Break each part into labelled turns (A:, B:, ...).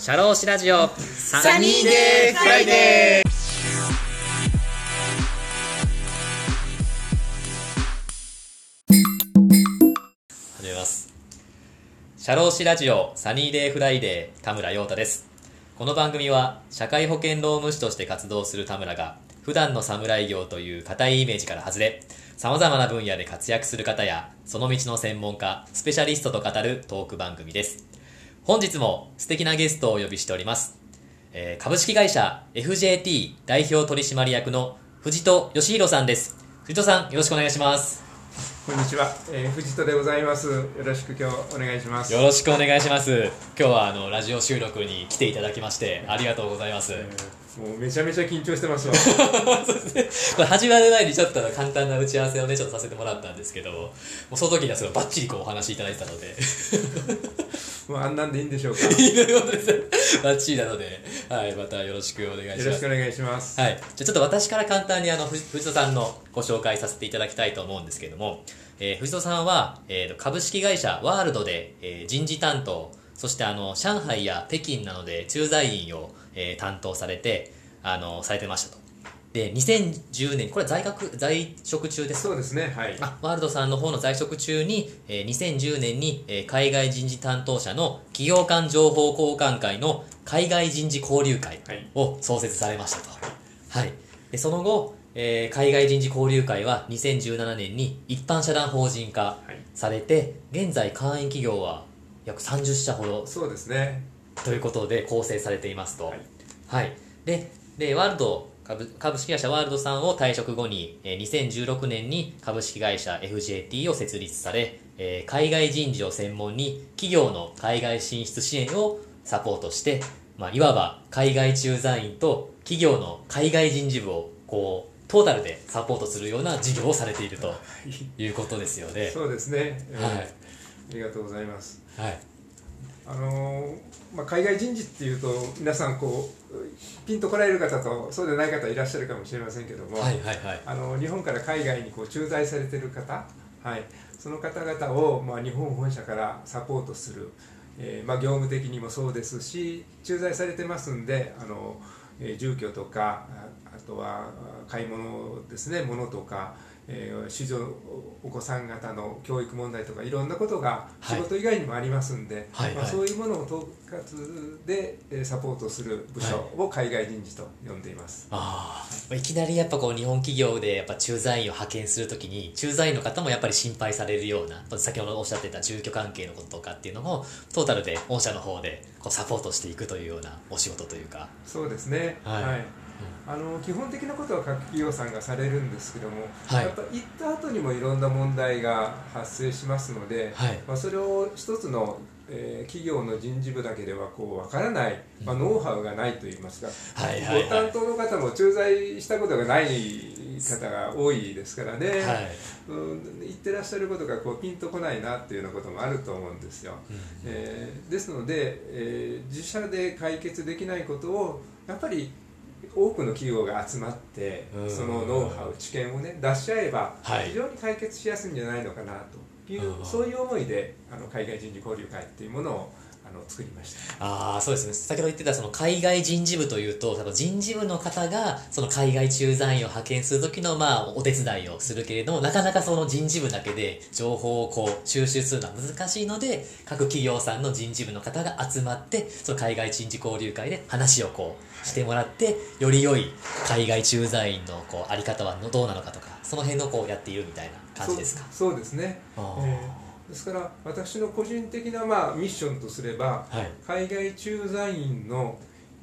A: シャローシラジオ。サ
B: ニーデーフライデー。
A: 始めます。シャローシラジオサニーデーフライデー田村陽太です。この番組は社会保険労務士として活動する田村が普段の士業という固いイメージから外れ様々な分野で活躍する方やその道の専門家スペシャリストと語るトーク番組です。本日も素敵なゲストをお呼びしております、えー株式会社 FJT 代表取締役の藤戸義弘さんです。藤戸さんよろしくお願いします。
B: こんにちは、えー、藤戸でございます。よろしく今日お願いします。
A: よろしくお願いします。今日はあのラジオ収録に来ていただきましてありがとうございます、
B: えーもうめちゃめちゃ緊張してますわ。
A: そうですねこれ始まる前にちょっと簡単な打ち合わせをねちょっとさせてもらったんですけどもうその時にはそのバッチリこうお話しいただいてたので。
B: もうあんなんでいいんでしょうか。よ
A: いいことですバッチリなので、はい、またよろしくお願いします。
B: ろしくお願いします。
A: はい、じゃあちょっと私から簡単にあの藤藤戸さんのご紹介させていただきたいと思うんですけれども、えー藤戸さんは、えーと株式会社ワールドで、えー人事担当。そしてあの上海や北京などで駐在員を、えー担当されてあのされてましたとで2010年これ在学在職中ですか？
B: そうですね、はい。
A: あワールドさんの方の在職中に、えー2010年に、えー海外人事担当者の企業間情報交換会の海外人事交流会
B: はい
A: を創設されましたと。はい。で、その後、えー海外人事交流会は2017年に一般社団法人化
B: はい
A: されて、現在会員企業は約30社ほど
B: そうですね。
A: ということで構成されていますと。
B: は
A: はいい。で、で、ワールド、株株式会社ワールドさんを退職後に、えー2016年に株式会社 FJT を設立され、えー海外人事を専門に企業の海外進出支援をサポートして、まあ、いわば海外駐在員と企業の海外人事部をこう、トータルでサポートするような事業をされているということですよね。
B: そうですね。えー
A: はい
B: ありがとうございます。
A: はい。
B: あのーまあ、海外人事っていうと皆さんこうピンとこられる方とそうでない方いらっしゃるかもしれませんけども、
A: はいはいはい。
B: あの日本から海外にこう駐在されてる方、はい、その方々を、まあ、日本本社からサポートする、えーまあ、業務的にもそうですし駐在されてますんであの、えー住居とかああとはあ買い物ですね物とか、えー、主女お子さん方の教育問題とかいろんなことが
A: はい。
B: 仕事以外にもありますんで、まあ、
A: はい。はい
B: そういうものを統括でえーサポートする部署を海外人事と呼んでいます。
A: ああ、いきなりやっぱこう日本企業でやっぱ駐在員を派遣するときに、駐在員の方もやっぱり心配されるような、先ほどおっしゃってた住居関係のこととかっていうのも、トータルで御社の方でこうサポートしていくというようなお仕事というか。
B: そうですね、
A: はい。
B: はいあの基本的なことは各企業さんがされるんですけども、
A: はい
B: やっぱ行った後にもいろんな問題が発生しますので、
A: はい。
B: まあ、それを一つの、えー企業の人事部だけではこう分からない、まあ、ノウハウがないといいますか、
A: はいはいはい
B: ご担当の方も駐在したことがない方が多いですからね、
A: はい。
B: うん、言ってらっしゃることがこうピンとこないなっていうようなこともあると思うんですよ。
A: うん
B: えーですので、えー自社で解決できないことをやっぱり多くの企業が集まって
A: うん
B: そのノウハウ知見をね出し合えば
A: はい
B: 非常に解決しやすいんじゃないのかなという、
A: うん
B: そういう思いであの海外人事交流会っていうものをあの作りました。
A: ああ、そうですね。先ほど言ってたその海外人事部というと、多分人事部の方がその海外駐在員を派遣する時のまあお手伝いをするけれども、なかなかその人事部だけで情報をこう収集するのは難しいので、各企業さんの人事部の方が集まって、その海外人事交流会で話をこうしてもらって、より良い海外駐在員のこうあり方はどうなのかとか、その辺のこうやっているみたいな感じですか？
B: そうですね、ですから私の個人的な、まあ、ミッションとすれば
A: はい。
B: 海外駐在員の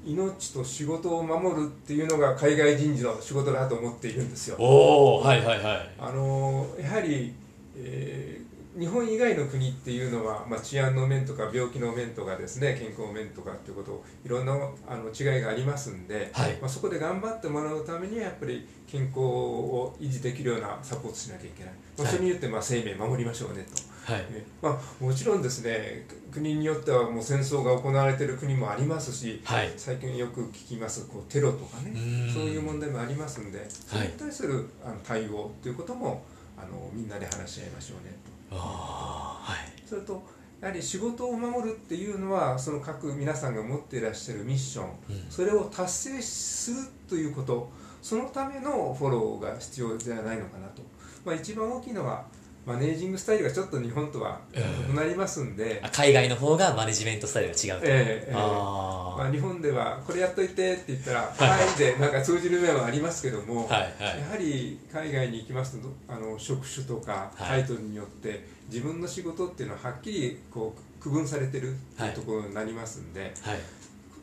B: 命と仕事を守るっていうのが海外人事の仕事だと思っているんですよ。
A: おおはいはいはい。
B: あのやはり、えー日本以外の国っていうのは、まあ、治安の面とか病気の面とかですね健康面とかっていうこといろんなあの違いがありますんで、
A: はい。
B: まあ、そこで頑張ってもらうためにはやっぱり健康を維持できるようなサポートしなきゃいけない、まあ、
A: はい。
B: それによってまあ生命守りましょうねと。
A: はい。
B: えまあ、もちろんですね国によってはもう戦争が行われている国もありますし
A: はい。
B: 最近よく聞きますこうテロとかね
A: うん。
B: そういう問題もありますんでそれに対するあの対応ということもあのみんなで話し合いましょうねと
A: ああはい。
B: それとやはり仕事を守るっていうのはその各皆さんが持っていらっしゃるミッション、
A: うん
B: それを達成するということそのためのフォローが必要ではないのかなと、まあ、一番大きいのはマネージングスタイルがちょっと日本とは異なりますんで、
A: あ海外の方がマネジメントスタイルが違うと、
B: ええええ。
A: あ
B: まあ、日本ではこれやっといてって言ったら「はい」でなんか通じる面はありますけども、
A: あはいはい。
B: やはり海外に行きますとあの職種とか
A: はい。
B: タイトルによって自分の仕事っていうのははっきりこう区分されてるっていうところになりますんで、
A: はい。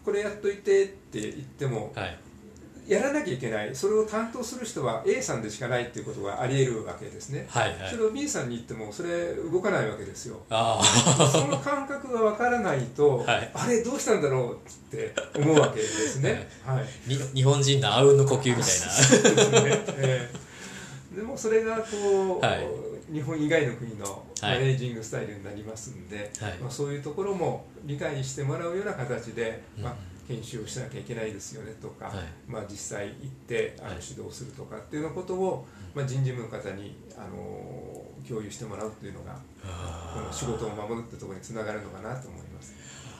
B: これやっといてって言っても
A: はい
B: やらなきゃいけない。それを担当する人は A さんでしかないっていうことがあり得るわけですね、
A: はいはい。
B: それを B さんに言ってもそれ動かないわけですよ。
A: あ
B: その感覚がわからないと、
A: はい。
B: あれどうしたんだろうって思うわけですね。はい。
A: に日本人のあうんの呼吸みたいな。
B: そうですね。ええ。でもそれがこう、
A: はい。
B: 日本以外の国の
A: はい。
B: マネージングスタイルになりますんで、
A: はい。
B: まあ、そういうところも理解してもらうような形で、まあ
A: うん、
B: 研修をしなきゃいけないですよねとか、
A: はい
B: まあ、実際行ってあの
A: はい
B: 指導するとかっていうようなことを、まあ、人事部の方にあの共有してもらうっていうのがこの仕事を守るってところにつながるのかなと思います。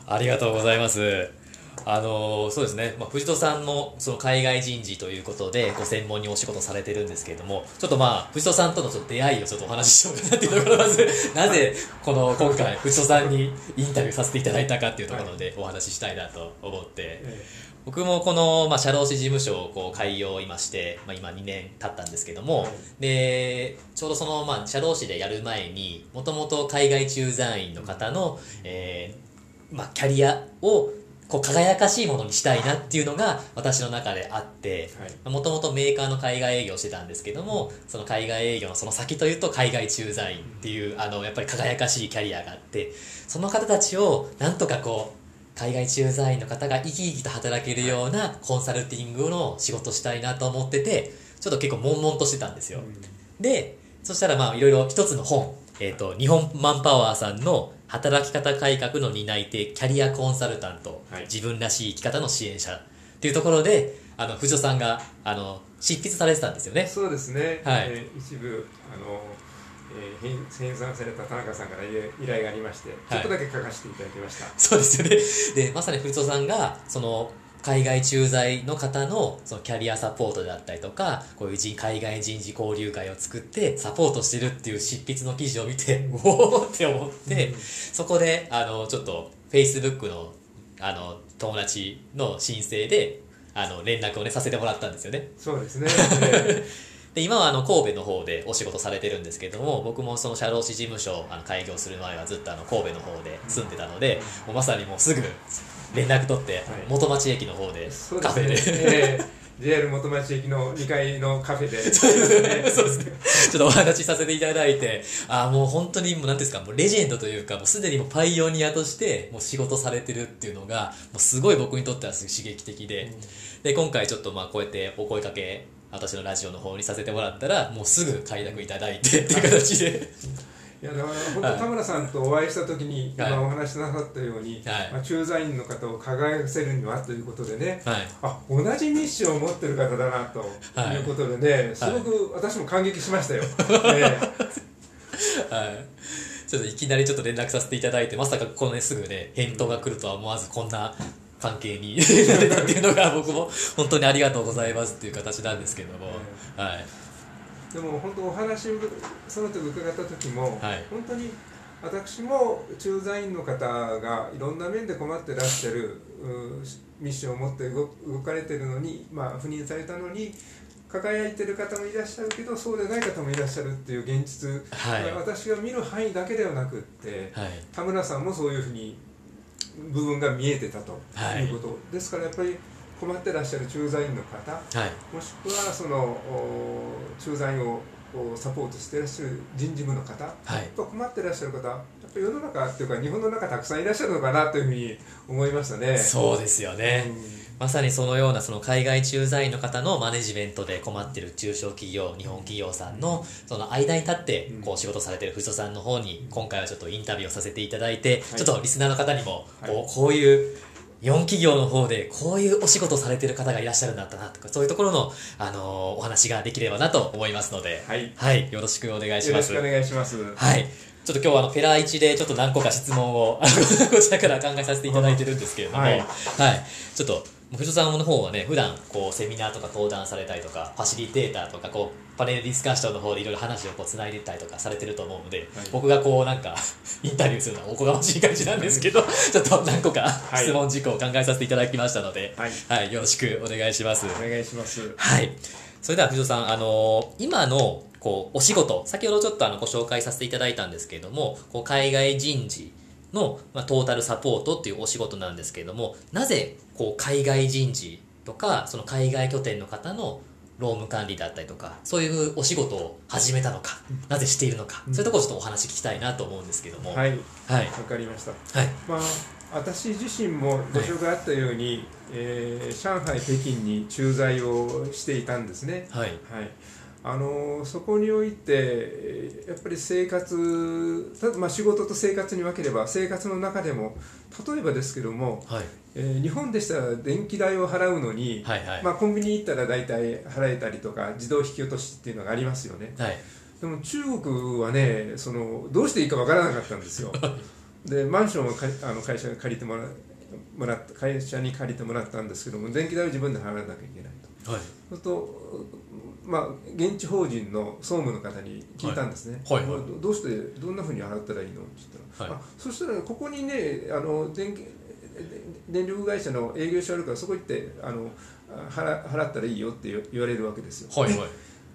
A: ありがとうございます。あのそうですね、まあ、藤戸さんのその海外人事ということでご専門にお仕事されてるんですけれどもちょっとまあ藤戸さんとのちょっと出会いをちょっとお話ししようかなっていうところまず なぜこの今回藤戸さんにインタビューさせていただいたかっていうところでお話ししたいなと思って。
B: え
A: 僕もこの、まあ、社労士事務所をこう開業いまして、まあ、今2年経ったんですけども、
B: はい。
A: でちょうどその、まあ、社労士でやる前にもともと海外駐在員の方の、えーまあ、キャリアをこう輝かしいものにしたいなっていうのが私の中であって
B: はい。
A: もともとメーカーの海外営業をしてたんですけどもその海外営業のその先というと海外駐在員っていうあのやっぱり輝かしいキャリアがあってその方たちをなんとかこう海外駐在員の方が生き生きと働けるようなコンサルティングの仕事したいなと思っててちょっと結構悶々としてたんですよ、でそしたらまあいろいろ一つの本、えっと日本マンパワーさんの働き方改革の担い手キャリアコンサルタント、
B: はい。
A: 自分らしい生き方の支援者。っていうところであの藤尾さんがあの執筆されてたんですよね。
B: そうですね、
A: はい。
B: えー一部あの、えー編編纂された田中さんから依頼依頼がありまして、ちょっとだけ書かせていただきました。
A: そうですよね。で、まさに藤戸さんが、その、海外駐在の方のそのキャリアサポートであったりとか、こういう人海外人事交流会を作ってサポートしてるっていう執筆の記事を見て、おおって思って、
B: うん
A: そこで、あの、ちょっと、Facebook の、あの、友達の申請で、あの、連絡をね、させてもらったんですよね。
B: そうですね。え
A: で今はあの神戸の方でお仕事されてるんですけども僕もその社労士事務所あの開業する前はずっとあの神戸の方で住んでたのでもうまさにもうすぐ連絡取って元町駅の方でカフェで。
B: でー JR 元町駅の2階のカフェで。
A: そうですね。ちょっとお話しさせていただいて、あーもう本当にもう何ですか、もうレジェンドというか、もうすでにもうパイオニアとしてもう仕事されてるっていうのが、もうすごい僕にとっては刺激的で、で、今回ちょっとまあこうやってお声かけ、私のラジオの方にさせてもらったら、もうすぐ快諾いただいてっていう形で、
B: いやだから本当田村さんとお会いした時に
A: はい。
B: 今お話しなさったように、
A: はい。
B: まあ、駐在員の方を輝かせるにはということでね
A: はい。
B: あ同じミッションを持ってる方だなと
A: はい。
B: いうことでね、すごく私も感激しましたよ。え
A: はい。ちょっといきなりちょっと連絡させていただいて、まさかこのね、すぐね、返答が来るとは思わず、こんな関係に なれたっていうのが、僕も本当にありがとうございますっていう形なんですけども、はい。
B: えでも本当お話をその時伺った時も、
A: はい。
B: 本当に私も駐在員の方がいろんな面で困ってらっしゃるうミッションを持って動動かれてるのに、まあ、赴任されたのに輝いてる方もいらっしゃるけどそうでない方もいらっしゃるっていう現実、
A: はい。
B: 私が見る範囲だけではなくって、
A: はい。
B: 田村さんもそういうふうに部分が見えてたと
A: はい
B: いうこと、ですからやっぱり困ってらっしゃる駐在員の方
A: はい。
B: もしくはそのお駐在員をおサポートしていらっしゃる人事部の方、
A: はい
B: 困ってらっしゃる方やっぱ世の中っていうか日本の中たくさんいらっしゃるのかなというふうに思いましたね。
A: そうですよね。
B: うん
A: まさにそのようなその海外駐在員の方のマネジメントで困ってる中小企業、日本企業さんのその間に立って
B: うん
A: こう仕事されてる藤戸さんの方に今回はちょっとインタビューをさせていただいて、
B: はい
A: ちょっとリスナーの方にも
B: はい
A: こうこういう日本企業の方でこういうお仕事をされてる方がいらっしゃるんだったなとか、そういうところの、あのーお話ができればなと思いますので、
B: はい
A: よろしくお願いします。
B: よろしくお願いします
A: はい。ちょっと今日はあの、フェラー1でちょっと何個か質問を、こちらから考えさせていただいてるんですけれども、
B: は
A: はいい。ちょっと、藤戸さんの方はね、普段、こう、セミナーとか登壇されたりとか、ファシリテーターとか、こう、パネルディスカッションの方でいろいろ話をこう、繋いでいったりとかされてると思うので、
B: はい。
A: 僕がこう、なんか、インタビューするのはおこがましい感じなんですけど、ちょっと何個か
B: い。
A: 質問事項を考えさせていただきましたので、
B: はい。
A: はい、よろしくお願いします。
B: お願いします。
A: はい。それでは藤戸さん、あのー今のこうお仕事、先ほどちょっとあのご紹介させていただいたんですけれども、こう海外人事の、まあ、トータルサポートっていうお仕事なんですけれども、なぜこう海外人事とか、その海外拠点の方の労務管理だったりとか、そういうお仕事を始めたのか、なぜしているのか、そういうところをちょっとお話聞きたいなと思うんですけども。。
B: はいい
A: はい。
B: わかりました
A: はい。
B: まあ私自身もご紹介あったように、えー上海北京に駐在をしていたんですね
A: はい。
B: はい、あのそこにおいてえーやっぱり生活たまあ、仕事と生活に分ければ生活の中でも例えばですけども、
A: はい。
B: えー日本でしたら電気代を払うのに、
A: はい。はい。
B: まあ、コンビニ行ったら大体払えたりとか自動引き落としっていうのがありますよね
A: はい。
B: でも中国はねそのどうしていいかわからなかったんですよ でマンションをかあの会社に借りてもらもらった会社に借りてもらったんですけども電気代を自分で払わなきゃいけないと
A: はい。
B: そうすると、まあ、現地法人の総務の方に聞いたんですね、
A: はい。はいはい。
B: どどうしてどんなふうに払ったらいいの？って言ったら、
A: はい。
B: あそしたらここにねあの電気電力会社の営業所あるからそこ行ってあのあ払払ったらいいよって言言われるわけですよ、
A: はい。はい。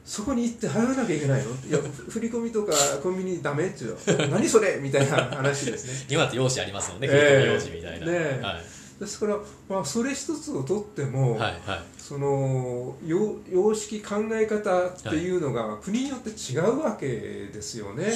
B: そこに行って払わなきゃいけないの？いやふ振り込みとかコンビニダメって言うの？何それ？みたいな話ですね。
A: 今って用紙ありますもんね、
B: ええ。
A: 振り込み用紙みたいな。
B: ねえ。
A: はい。
B: ですから、まあ、それ一つをとっても、
A: はい。はい。
B: その様様式考え方っていうのが国によって違うわけですよね。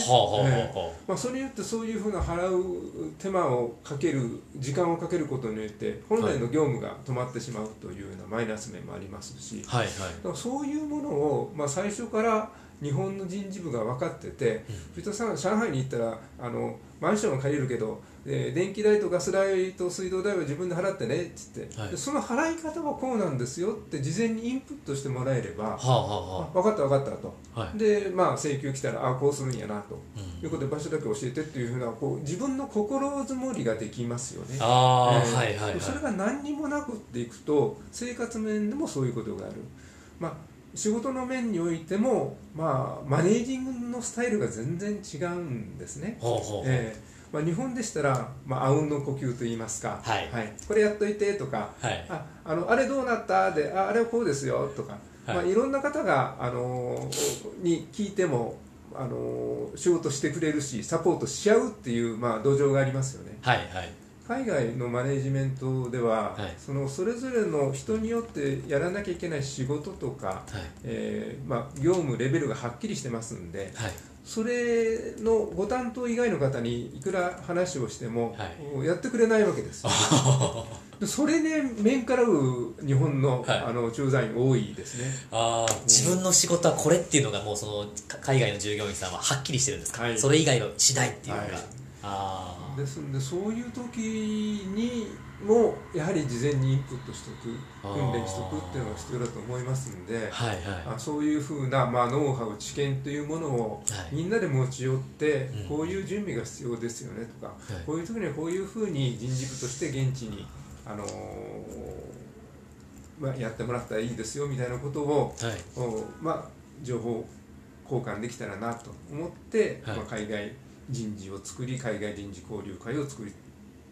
B: それによってそういうふうな払う手間をかける時間をかけることによって本来の業務が止まってしまうというようなマイナス面もありますし
A: あはい。はい。
B: そういうものを、まあ、最初から日本の人事部が分かってて藤田さん上海に行ったらあのマンションを借りるけど、えー電気代とガス代と水道代は自分で払ってねって言って、
A: はい
B: でその払い方はこうなんですよって事前にインプットしてもらえれば、
A: はあは
B: あ分かった分かったと、
A: あはあ。はい。
B: でまあ請求来たらあこうするんやなと
A: うん
B: いうことで場所だけ教えてっていうふうなこう自分の心づもりができますよね。
A: ああ、
B: えー
A: はいはいはい。
B: それが何にもなくっていくと生活面でもそういうことがある、まあ、仕事の面においても、まあ、マネージングのスタイルが全然違うんですね、
A: ほうほうほう。
B: えーまあ、日本でしたら、まあ、あうんの呼吸といいますか、
A: はい
B: これやっといてとか
A: はい。
B: ああのあれどうなった？でああれはこうですよとか、
A: はい
B: いまあ、いろんな方が、あのーに聞いても、あのー仕事してくれるしサポートし合うっていう、まあ、土壌がありますよね
A: はいはい。
B: 海外のマネジメントでは、
A: はい
B: そのそれぞれの人によってやらなきゃいけない仕事とか、
A: はい。
B: えーまあ、業務レベルがはっきりしてますんで
A: はい。
B: それのご担当以外の方にいくら話をしても、
A: はい。
B: やってくれないわけです。それで面からう日本の,、
A: はい。
B: あの駐在員多いですね。
A: ああ、自分の仕事はこれっていうのがもうそのか海外の従業員さんははっきりしてるんですか、
B: はい。
A: それ以外のしないっていうか。
B: はい。
A: ああ。
B: ですんでそういう時にもやはり事前にインプットしておく訓練しておくっていうのが必要だと思いますんで、
A: はいはい。
B: あそういうふうな、まあ、ノウハウ知見というものを
A: はい。
B: みんなで持ち寄って、
A: うん。
B: こういう準備が必要ですよねとか、
A: はい。
B: こういう時にはこういうふうに人事部として現地に、あのーまあ、やってもらったらいいですよみたいなことを、
A: はい。
B: おまあ、情報交換できたらなと思って、
A: はい。
B: まあ、海外人事を作り海外人事交流会を作っ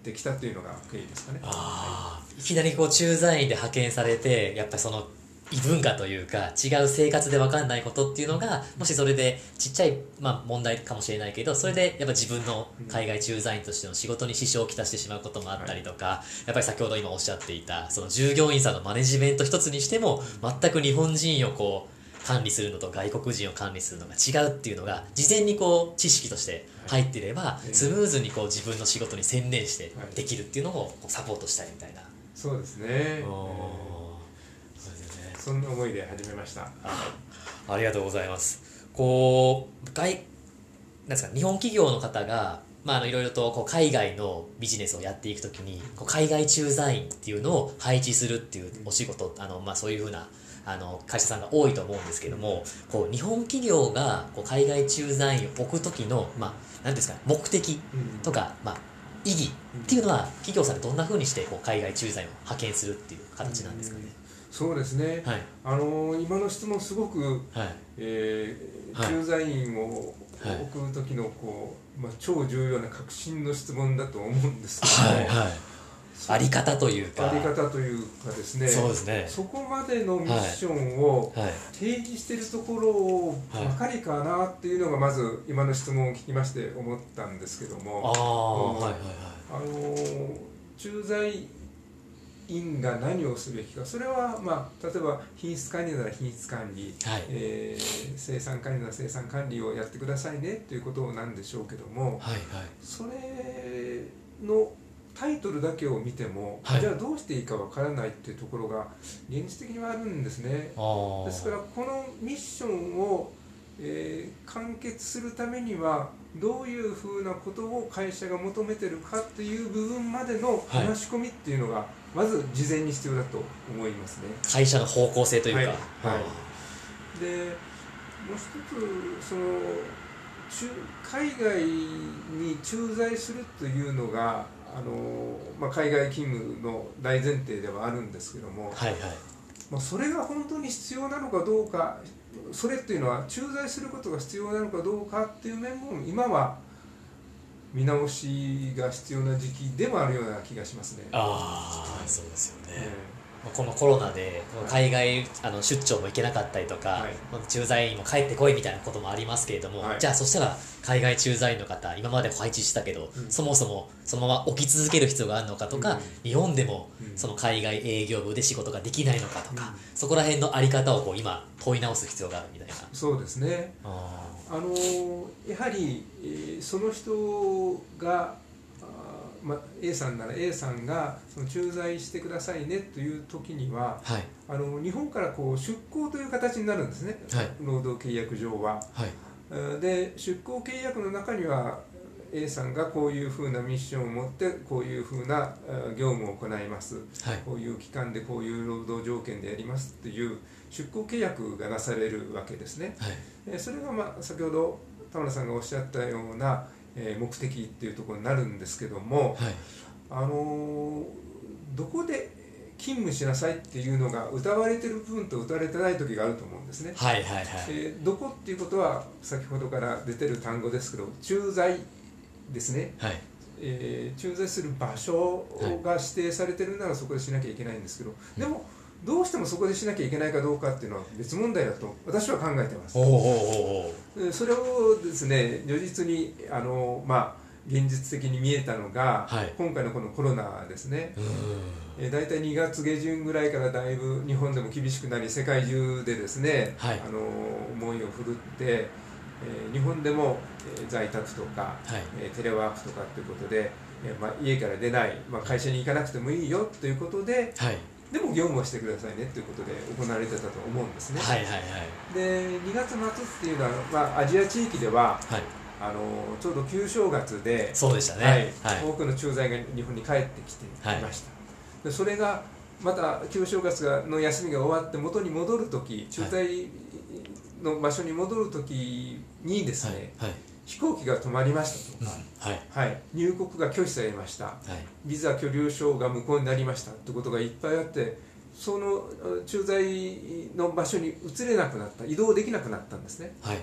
B: てきたというのが経緯ですかね。
A: ああ。いきなりこう駐在員で派遣されて、やっぱりその異文化というか違う生活で分かんないことっていうのがもしそれでちっちゃい、まあ、問題かもしれないけどそれでやっぱ自分の海外駐在員としての仕事に支障をきたしてしまうこともあったりとか、やっぱり先ほど今おっしゃっていたその従業員さんのマネジメント一つにしても全く日本人をこう管理するのと外国人を管理するのが違うっていうのが事前にこう知識として入っていれば
B: い。
A: スムーズにこう自分の仕事に専念して
B: はい。
A: できるっていうのをサポートしたいみたいな。
B: そうですね、えー。
A: そ
B: んな思いで始めました。
A: ありがとうございます。こう、外、なんですか、日本企業の方が、まあ、あのいろいろとこう海外のビジネスをやっていくときにこう海外駐在員っていうのを配置するっていうお仕事あの、まあ、そういうふうなあの会社さんが多いと思うんですけどもこう日本企業がこう海外駐在員を置く時の、まあ、なんですかね目的とか、まあ、意義っていうのは企業さんでどんなふうにしてこう海外駐在員を派遣するっていう形なんですかね？
B: そうですね、
A: はい。
B: あの今の質問すごく、
A: はい。
B: えー
A: はい。
B: 駐在員を
A: はい。
B: 置く時のこう、まあ、超重要な革新の質問だと思うんですけども、
A: はいはいあり方というか。
B: あり方というかですね。
A: そうですね。
B: そこまでのミッションを
A: はい。
B: 提示しているところばかりかなっていうのがまず今の質問を聞きまして思ったんですけど
A: あ
B: も
A: あはいはい
B: あの駐在員が何をすべきか。それは、まあ、例えば品質管理なら品質管理、
A: はい。
B: えー生産管理なら生産管理をやってくださいねということなんでしょうけども。
A: はいはい。
B: それのタイトルだけを見ても、
A: はい。
B: じゃあどうしていいかわからないっていうところが現実的にはあるんですね。ですからこのミッションを、えー完結するためにはどういうふうなことを会社が求めてるかっていう部分までの
A: はい。
B: 話し込みっていうのが、まず事前に必要だと思いますね。
A: 会社の方向性というか、
B: はい。はい。でもう一つその中海外に駐在するというのがあの、まあ、海外勤務の大前提ではあるんですけども、
A: はいはい。
B: まあ、それが本当に必要なのかどうかそれっていうのは駐在することが必要なのかどうかっていう面も今は見直しが必要な時期でもあるような気がしますね。
A: ああそうですよね、
B: え
A: このコロナで海外あの出張も行けなかったりとか、
B: はい。
A: 駐在員も帰ってこいみたいなこともありますけれども、
B: はい。
A: じゃあそしたら海外駐在員の方今まで配置したけど、
B: うん。
A: そもそもそのまま置き続ける必要があるのかとか、
B: うん。
A: 日本でも
B: うん。
A: その海外営業部で仕事ができないのかとか、
B: うん。
A: そこら辺のあり方をこう今問い直す必要があるみたいな。
B: えそうですね。
A: あ
B: あのやはり、えーその人がまあ、A さんなら A さんがその駐在してくださいねという時には
A: ーはい。
B: あの日本からこう出向という形になるんですね、
A: はい。
B: 労働契約上は。
A: はい。
B: えーで出向契約の中には A さんがこういうふうなミッションを持ってこういうふうなえー業務を行います。
A: はい。
B: こういう期間でこういう労働条件でやりますっていう出向契約がなされるわけですね。
A: はい。
B: えーそれがまあ先ほど田村さんがおっしゃったような、えー目的っていうところになるんですけども、
A: はい。
B: あのーどこで勤務しなさいっていうのが歌われてる部分と歌われてない時があると思うんですね。
A: はいはいはい。
B: えーどこっていうことは先ほどから出てる単語ですけど駐在ですね、
A: はい。
B: えー駐在する場所が指定されてるならそこでしなきゃいけないんですけど、でもどうしてもそこでしなきゃいけないかどうかっていうのは別問題だと私は考えてます。それをですね如実にあのまあ現実的に見えたのが、
A: はい。
B: 今回のこのコロナですね、えー、大体2月下旬ぐらいからだいぶ日本でも厳しくなり世界中でですね、
A: はい。
B: あの思いを振るって、えー日本でも、えー在宅とか、
A: はい。
B: えーテレワークとかっていうことで、えーまあ、家から出ない、まあ、会社に行かなくてもいいよということで
A: はい
B: でも業務をしてくださいねということで行われてたと思うんですね。
A: はいはいはい。
B: で2月末っていうのは、まあ、アジア地域では
A: はい。
B: あのちょうど旧正月で、
A: そうでしたね。
B: はい。
A: はい。
B: 多くの駐在が日本に帰ってきていました、でそれがまた旧正月がの休みが終わって元に戻る時駐在の場所に戻る時にですね、
A: はい。はい
B: 飛行機が止まりましたと。か、
A: はい。
B: はい、入国が拒否されました。
A: はい。
B: ビザ居留証が無効になりましたってことがいっぱいあってそのあ駐在の場所に移れなくなった。移動できなくなったんですね。
A: はい。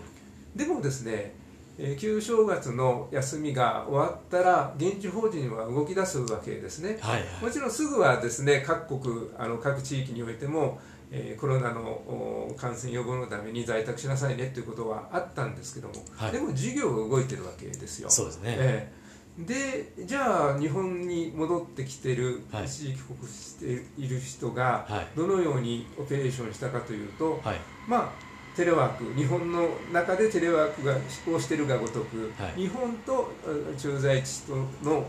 B: でもですね、えー旧正月の休みが終わったら現地法人は動き出すわけですね。
A: はい。
B: もちろんすぐはですね各国あの各地域においても、えーコロナのお感染予防のために在宅しなさいねということはあったんですけども、
A: はい。
B: でも事業が動いてるわけですよ。
A: そうですね。
B: ええでじゃあ日本に戻ってきてる、
A: はい。
B: 一時帰国している人が
A: はい。
B: どのようにオペレーションしたかというと、
A: はい。
B: まあテレワーク日本の中でテレワークが飛行しているがごとく、
A: はい。
B: 日本とうん駐在地との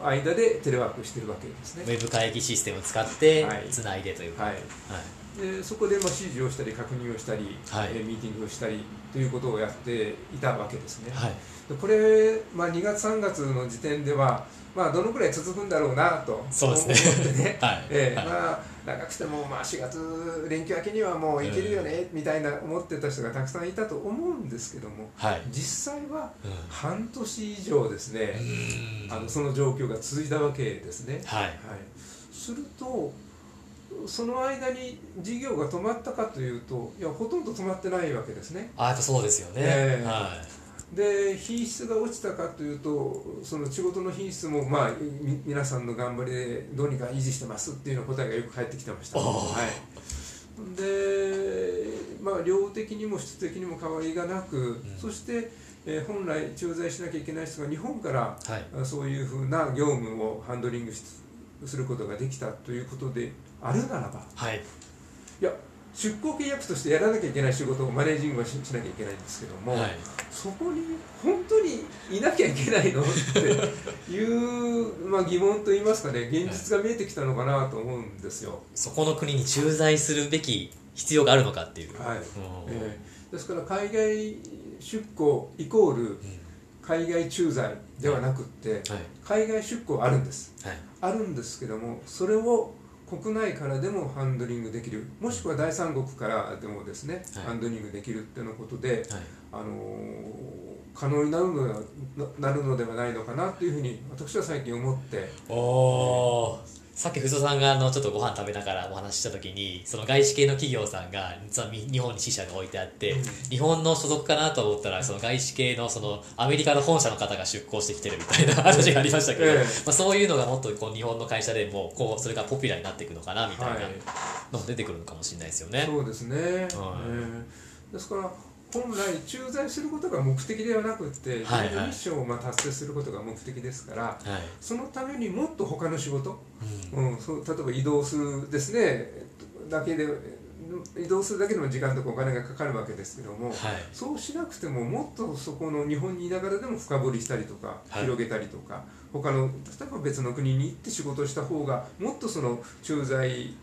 B: 間でテレワークしてるわけですね。
A: ウェブ会議システムを使って
B: はい。
A: つないでというか
B: はいでそこでまあ指示をしたり確認をしたり、
A: はい。
B: えーミーティングをしたりということをやっていたわけですね。
A: はい。
B: でこれ、まあ、2月3月の時点では、まあ、どのくらい続くんだろうなと思ってね。ええまあ、長くても、まあ、4月連休明けにはもう行けるよね、みたいな思ってた人がたくさんいたと思うんですけども
A: はい。
B: 実際は
A: うん。
B: 半年以上ですね、
A: うん。
B: あのその状況が続いたわけですね。
A: はい。
B: はい、するとその間に事業が止まったかというといやほとんど止まってないわけですね。
A: あやっぱそうですよね、
B: ええ。
A: は
B: で品質が落ちたかというとその仕事の品質も、まあ、み皆さんの頑張りでどうにか維持してますっていうような答えがよく返ってきてました、はい、で、まあ、量的にも質的にも変わりがなく、
A: ん。
B: そして、えー本来駐在しなきゃいけない人が日本から
A: いはい。
B: あそういうふうな業務をハンドリングしすることができたということであるならば。
A: はい。
B: いや出向契約としてやらなきゃいけない仕事をマネージングはししなきゃいけないんですけども、
A: はい。
B: そこに本当にいなきゃいけないのっていう、まあ、疑問といいますかね現実が見えてきたのかなと思うんですよ。
A: そこの国に駐在するべき必要があるのかっていう、
B: はい。
A: うん。
B: えーですから海外出向イコール
A: うん。
B: 海外駐在ではなくって
A: はい。
B: 海外出向あるんです。
A: はい。
B: あるんですけどもそれを国内からでもハンドリングできる。もしくは第三国からでもですね、
A: はい。
B: ハンドリングできるっていうことで、
A: はい。
B: あのー可能になるのではななるのではないのかなというふうに私は最近思って。
A: おおさっき藤尾さんがあのちょっとご飯食べながらお話しした時にその外資系の企業さんが実はみ日本に支社が置いてあって、
B: うん。
A: 日本の所属かなと思ったらその外資系のそのアメリカの本社の方が出向してきてるみたいな 話がありましたけど、
B: ええ。
A: まあ、そういうのがもっとこう日本の会社でもこうそれがポピュラーになっていくのかなみたいな
B: はい。
A: のも出てくるのかもしれないですよね。
B: そうですね、えーですから本来駐在することが目的ではなくって自
A: はい。
B: 分のミッションをまあ達成することが目的ですから、
A: はい。
B: そのためにもっと他の仕事、
A: うん。
B: うん、そう例えば移動するですねだけで移動するだけでも時間とかお金がかかるわけですけども、
A: はい。
B: そうしなくてももっとそこの日本にいながらでも深掘りしたりとか、
A: はい。
B: 広げたりとか他の例えば別の国に行って仕事をした方がもっとその駐在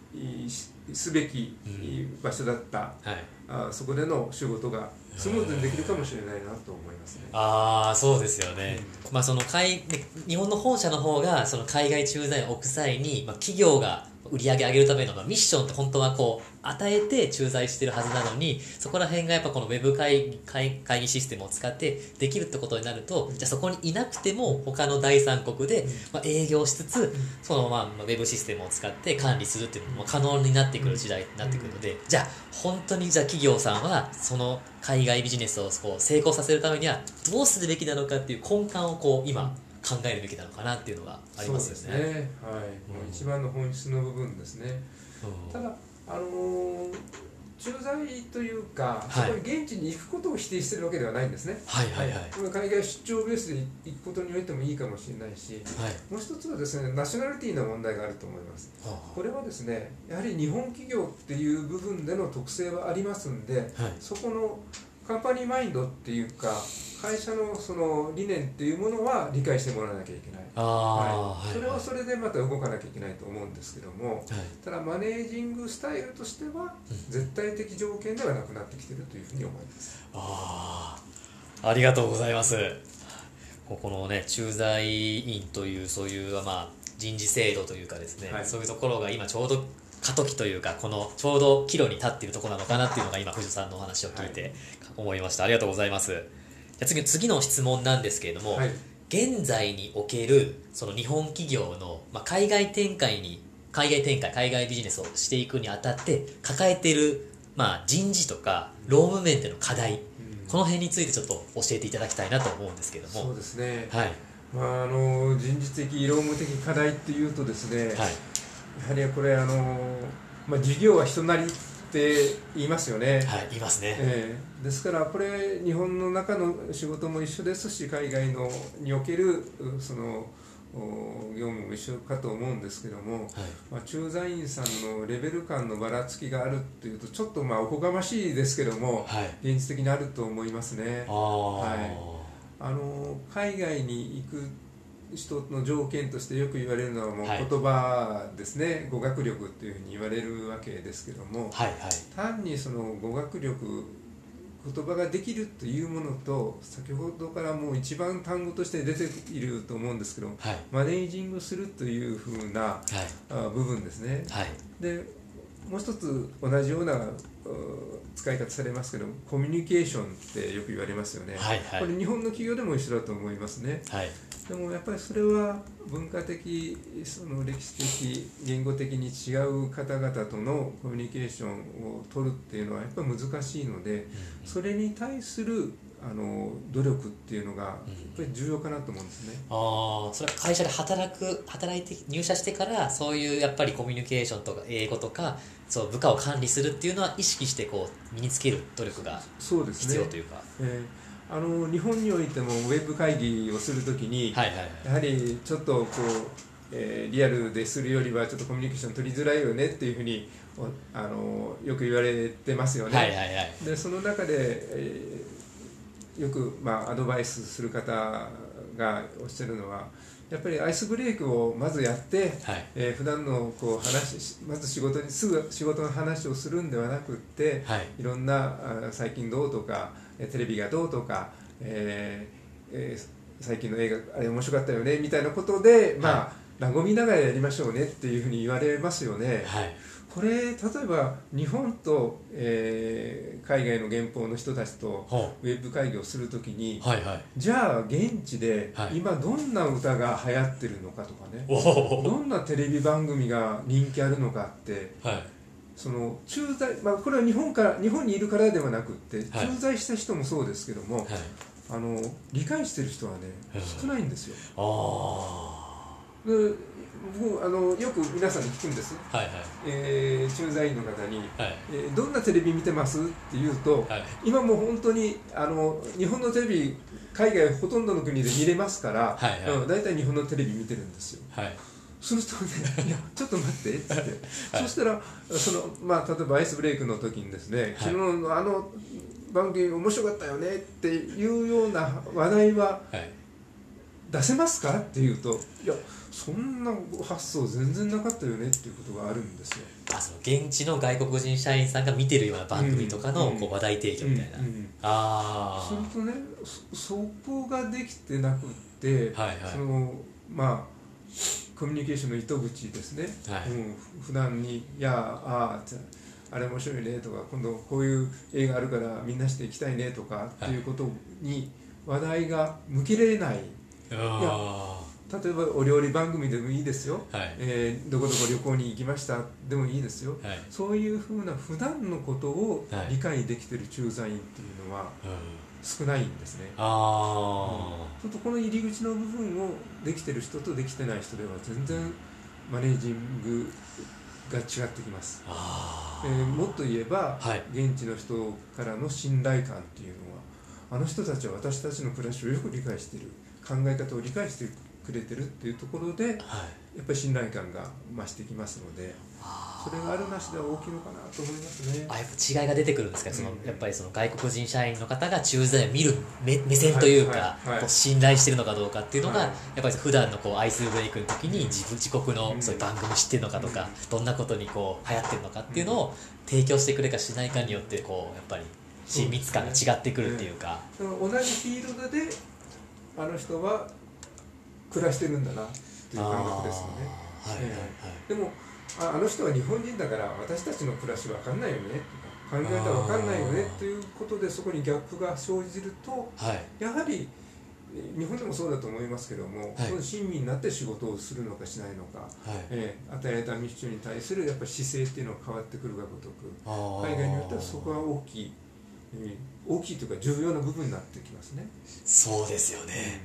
B: しすべき
A: うん。
B: 場所だった、
A: はい。
B: あそこでの仕事がスムーズにできるかもしれないなと思いますね。
A: ああそうですよね、まあその海で日本の本社の方がその海外駐在を置く際に、まあ、企業が売り上げ上げるための、まあ、ミッションって本当はこう与えて駐在してるはずなのにそこら辺がやっぱこのウェブ会議会会議システムを使ってできるってことになるとじゃあそこにいなくても他の第三国で、まあ、営業しつつそのまあウェブシステムを使って管理するっていうのも可能になってくる時代になってくるのでじゃあ本当にじゃあ企業さんはその海外ビジネスをこう成功させるためにはどうするべきなのかっていう根幹をこう今考えるべきなのかなっていうのがありますよね。
B: そうですね。はい、もう一番の本質の部分ですね。
A: うん。
B: ただあのー駐在というか、
A: はい。
B: そこに現地に行くことを否定してるわけではないんですね。
A: はいはいはい。
B: 海外出張ベースで行くことにおいてもいいかもしれないし、
A: はい。
B: もう一つはですね、ナショナリティの問題があると思います。
A: は
B: これはですね、やはり日本企業っていう部分での特性はありますんで、
A: はい。
B: そこのカンパニーマインドっていうか、会社のその理念っていうものは理解してもらわなきゃいけない。はい、それはそれでまた動かなきゃいけないと思うんですけども、
A: はい。
B: ただマネージングスタイルとしては絶対的条件ではなくなってきてるというふうに思います。
A: ああありがとうございます。ここのね駐在員というそういうまあ人事制度というかですね、
B: はい。
A: そういうところが今ちょうど過渡期というかこのちょうど岐路に立っているところなのかなっていうのが今藤さんのお話を聞いて思いました、ありがとうございます。じゃあ次次の質問なんですけれども、
B: はい、
A: 現在におけるその日本企業の、まあ、海外展開に海外展開海外ビジネスをしていくにあたって抱えている、まあ、人事とか労務面での課題この辺についてちょっと教えていただきたいなと思うんですけれど
B: そう
A: も
B: ですね、
A: はい。
B: まあ、あの人事的、労務的課題っていうとですね、
A: はい。
B: やはりこれあの、まあ、事業は人なりって言いますよね。
A: はい言いますね、
B: ええ。ですからこれ日本の中の仕事も一緒ですし海外のにおけるうそのお業務も一緒かと思うんですけども、
A: はい。
B: まあ、駐在員さんのレベル感のばらつきがあるっていうとちょっとまあおこがましいですけども
A: はい。
B: 現実的にあると思いますね。はい。あの海外に行く人の条件としてよく言われるのはもう
A: はい。
B: 言葉ですね、語学力っていうふうに言われるわけですけども
A: はいはい。
B: 単にその語学力言葉ができるというものと先ほどからもう一番単語として出ていると思うんですけど
A: はい。
B: マネージングするというふうな
A: はい。
B: あ部分ですね。
A: はい。
B: でもう一つ同じようなう使い方されますけどコミュニケーションってよく言われますよね、
A: はいはい。
B: これ日本の企業でも一緒だと思いますね。
A: はい。
B: でもやっぱりそれは文化的その歴史的言語的に違う方々とのコミュニケーションを取るっていうのはやっぱり難しいのでそれに対するあの努力っていうのがやっぱり重要かなと思うんですね。
A: ああそれは会社で働く働いて入社してからそういうやっぱりコミュニケーションとか英語とかそう部下を管理するっていうのは意識してこう身につける努力が必要というか、
B: えーあの日本においてもウェブ会議をするときに、
A: はいはいはい。
B: やはりちょっとこう、えーリアルでするよりはちょっとコミュニケーション取りづらいよねっていうふうにおあのよく言われてますよね。
A: はいはいはい。
B: でその中で、えーよく、まあ、アドバイスする方がおっしゃるのはやっぱりアイスブレイクをまずやって、
A: はい。
B: えー普段のこう話しまず仕事にすぐ仕事の話をするんではなくって、
A: はい。
B: いろんなあ最近どうとかえーテレビがどうとか、えーえー最近の映画あれ面白かったよねみたいなことで、まあ和みながらやりましょうねっていうふうに言われますよね。
A: はい
B: これ例えば日本と、えー海外の原稿の人たちと
A: ほ
B: ウェブ会議をするときに
A: うはいはい。
B: じゃあ現地で
A: はい。
B: 今どんな歌が流行ってるのかとかね、
A: おお
B: どんなテレビ番組が人気あるのかって
A: はい。
B: その駐在、まあ、これは日本から日本にいるからではなくって、
A: はい。
B: 駐在した人もそうですけども
A: はい。
B: あの理解してる人はね
A: うん
B: 少ないんですよ。
A: あ
B: で僕あのよく皆さんに聞くんです、
A: あはいはい。
B: えー駐在員の方に
A: はい。
B: えーどんなテレビ見てます？って言うと、
A: はい。
B: 今もう本当にあの日本のテレビ海外ほとんどの国で見れますから、
A: はいはい。
B: うん大体日本のテレビ見てるんですよ。
A: はい。
B: するとね「いやちょっと待って」っつって、
A: はい。
B: そしたらその、まあ、例えばアイスブレイクの時にですね、
A: はい。
B: 昨日のあの番組面白かったよねっていうような話題は
A: はい
B: 出せますか？っていうといやそんな発想全然なかったよねっていうことがあるんですよ。
A: あその現地の外国人社員さんが見てるような番組とかの
B: うん。
A: こう話題提供みたいな、
B: うんうん
A: あ
B: するとねそそこができてなくって、
A: はいはい。
B: そのまあコミュニケーションの糸口ですね、
A: はい。
B: うん、普段に「いやああじゃああれ面白いね」とか「今度こういう映画あるからみんなして行きたいね」とかっていうことに話題が向けられない
A: あ
B: 例えばお料理番組でもいいですよ、
A: あはい。
B: えーどこどこ旅行に行きました。でもいいですよ。
A: はい。
B: そういうふうな普段のことを
A: はい。
B: 理解できてる駐在員っていうのは
A: うん。
B: 少ないんですね、
A: あ
B: ちょっとこの入り口の部分をできてる人とできてない人では全然マネージングが違ってきます、
A: ああ
B: えーもっと言えば、
A: はい。
B: 現地の人からの信頼感っていうのはあの人たちは私たちの暮らしをよく理解している考え方を理解してくれてるっていうところでやっ
A: はい
B: ぱり信頼感が増してきますので
A: あ
B: それがあるなしでは大きいのかなと思いますね。
A: あやっぱ違いが出てくるんですか？その
B: うん。
A: やっぱりその外国人社員の方が駐在を見る目目線というか、
B: はいはい
A: 信頼してるのかどうかっていうのが、
B: はい。
A: やっぱり普段のこうアイスブレイクの時に自分自国の
B: うん。
A: そういう番組知ってるのかとか、
B: うん。
A: どんなことにこう流行ってるのかっていうのを提供してくれるかしないかによってこうやっぱり親密感が違ってくるっていうか。
B: だから同じフィールドであの人は暮らしてるんだなっていう感覚ですよね。
A: はいはいはい、
B: でもああの人は日本人だから私たちの暮らし分かんないよね考え方分かんないよねということでそこにギャップが生じると
A: はい。
B: やはりえ日本でもそうだと思いますけども、
A: はい。
B: その親身になって仕事をするのかしないのか、
A: はい。
B: ええ与えられたミッションに対するやっぱり姿勢っていうのが変わってくるがごとく海外によってはそこは大きい、えー大きいというか重要な部分になってきますね。
A: そうですよね、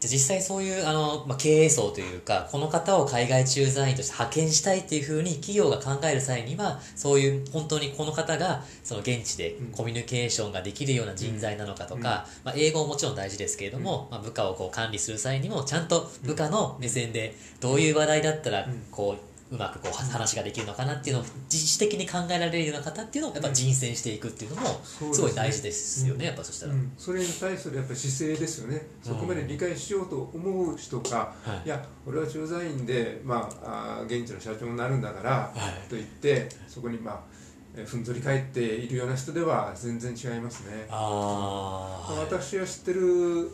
A: じゃあ実際そういうあの、まあ、経営層というかこの方を海外駐在員として派遣したいっていうふうに企業が考える際にはそういう本当にこの方がその現地で
B: うん。
A: コミュニケーションができるような人材なのかとか、まあ、英語ももちろん大事ですけれども、まあ、部下をこう管理する際にもちゃんと部下の目線でどういう話題だったら
B: うん。
A: こううまくこう話ができるのかなっていうのを自主的に考えられるような方っていうのをやっぱ人選していくっていうのも
B: す
A: ごい大事ですよねやっぱそしたら、
B: うん。それに対するやっぱり姿勢ですよね、そこまで理解しようと思う人か、
A: はい。
B: い、や、俺は駐在員で、まあ、あー現地の社長になるんだから、
A: はい。
B: と言って、そこに、まあ、えーふんぞり返っているような人では全然違いますね。
A: あ
B: 私が知ってる、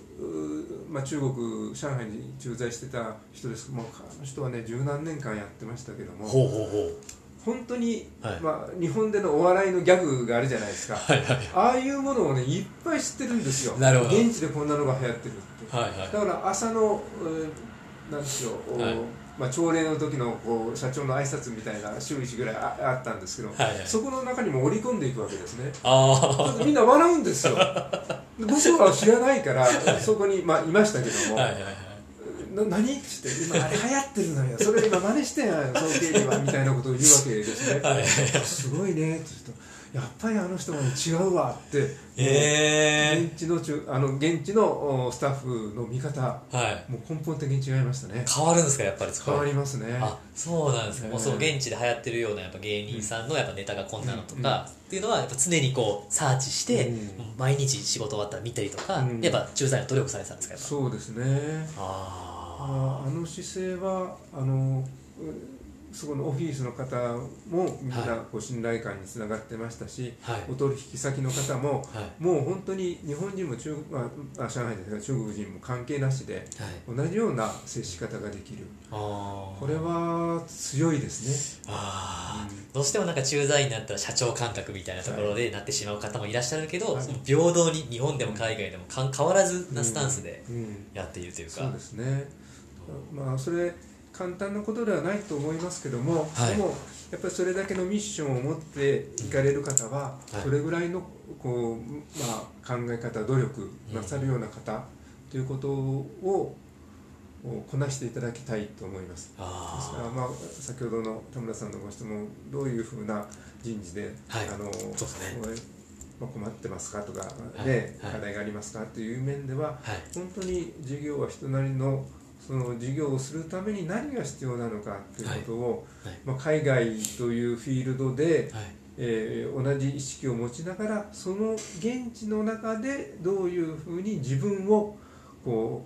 B: まあ、中国、上海に駐在してた人です。もうあの人はね、十何年間やってましたけども、
A: ほうほうほう。
B: 本当に、
A: はい。
B: まあ、日本でのお笑いのギャグがあるじゃないですか。
A: はいはい
B: ああいうものをねいっぱい知ってるんですよ。現地でこんなのが流行ってるって、
A: はいはい。
B: だから朝の、えーなんでしょう、お
A: はい
B: まあ、朝礼の時のこう社長の挨拶みたいな週1ぐらいああったんですけど、
A: はいはい。
B: そこの中にも織り込んでいくわけですね。
A: あ
B: みんな笑うんですよ。で僕は知らないからそこに、まあ、いましたけど
A: あ
B: も、
A: はいはいはい。
B: な何って言って今あれ流行ってるのよそれ今真似してんや総経理はみたいなことを言うわけですね、
A: はい
B: すごいねって言うとやっぱりあの人は違うわって
A: え
B: 現地の中あの現地のおスタッフの見方
A: ー、はい。
B: もう根本的に違いましたね。
A: 変わるんですかやっぱり
B: 変わりますね。
A: あそうなんですか、
B: ね。
A: もうその現地で流行ってるようなやっぱ芸人さんのやっぱネタがこんなのとか、っていうのはやっぱ常にこうサーチして、
B: うん。
A: 毎日仕事終わったら見たりとか、
B: うん。
A: やっぱ駐在の努力されてたんですか
B: そうですね。
A: あ
B: ああの姿勢はあのうそこのオフィスの方もみんなこう信頼感につながってましたし、
A: はい。
B: お取引先の方も
A: はい。
B: もう本当に日本人も中あ、あ上海ですが中国人も関係なしで
A: はい。
B: 同じような接し方ができる。これは強いですね。
A: あー、
B: うん
A: どうしてもなんか駐在員になったら社長感覚みたいなところでなってしまう方もいらっしゃるけど、
B: はい。
A: 平等に日本でも海外でもかん変わらずなスタンスで
B: うん。
A: やっているというか、
B: そうですね。まあそれ簡単なことではないと思いますけども、
A: はい。
B: でもやっぱりそれだけのミッションを持っていかれる方は、
A: はい。
B: それぐらいのこう、まあ、考え方努力なさるような方ということををこなしていただきたいと思います。ですから
A: あ
B: まあ、先ほどの田村さんのご質問どういうふうな人事で、
A: はい。
B: あの
A: そうですね。
B: まあ、困ってますかとか、
A: はい。
B: ね
A: はい。
B: 課題がありますかという面では
A: ーはい。
B: 本当に事業は人なりのその事業をするために何が必要なのかということを、
A: はい。
B: まあ、海外というフィールドで、
A: はい。
B: えー同じ意識を持ちながらその現地の中でどういうふうに自分をこ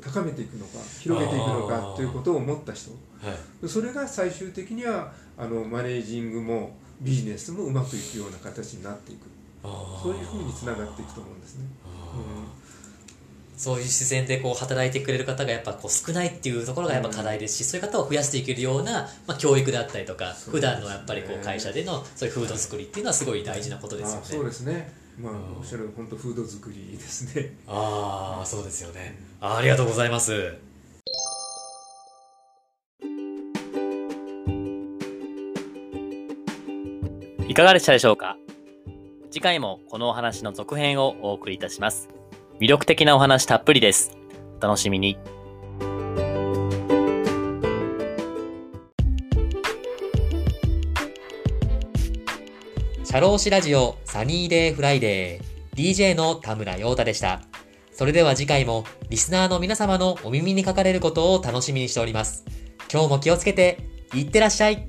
B: う高めていくのか広げていくのかということを思った人。
A: はい。
B: それが最終的にはあのマネージングもビジネスもうまくいくような形になっていく。そういうふうにつながっていくと思うんですね。
A: あーそういう視線でこう働いてくれる方がやっぱこう少ないっていうところがやっぱ課題ですし、そういう方を増やしていけるような、まあ、教育であったりとか、
B: ね
A: 普段のやっぱりこう会社でのそういうフード作りっていうのはすごい大事なことですよ
B: あそう
A: ね。
B: ですね。まあ
A: うん
B: おっしゃる本当フード作りですね。
A: ああ、そうですよね。あありがとうございます。
C: いかがでしたでしょうか？次回もこのお話の続編をお送りいたします。魅力的なお話たっぷりです。お楽しみに。
A: 社労士ラジオサニーデイフライデー DJ の田村陽太でした。それでは次回もリスナーの皆様のお耳にかかれることを楽しみにしております。今日も気をつけていってらっしゃい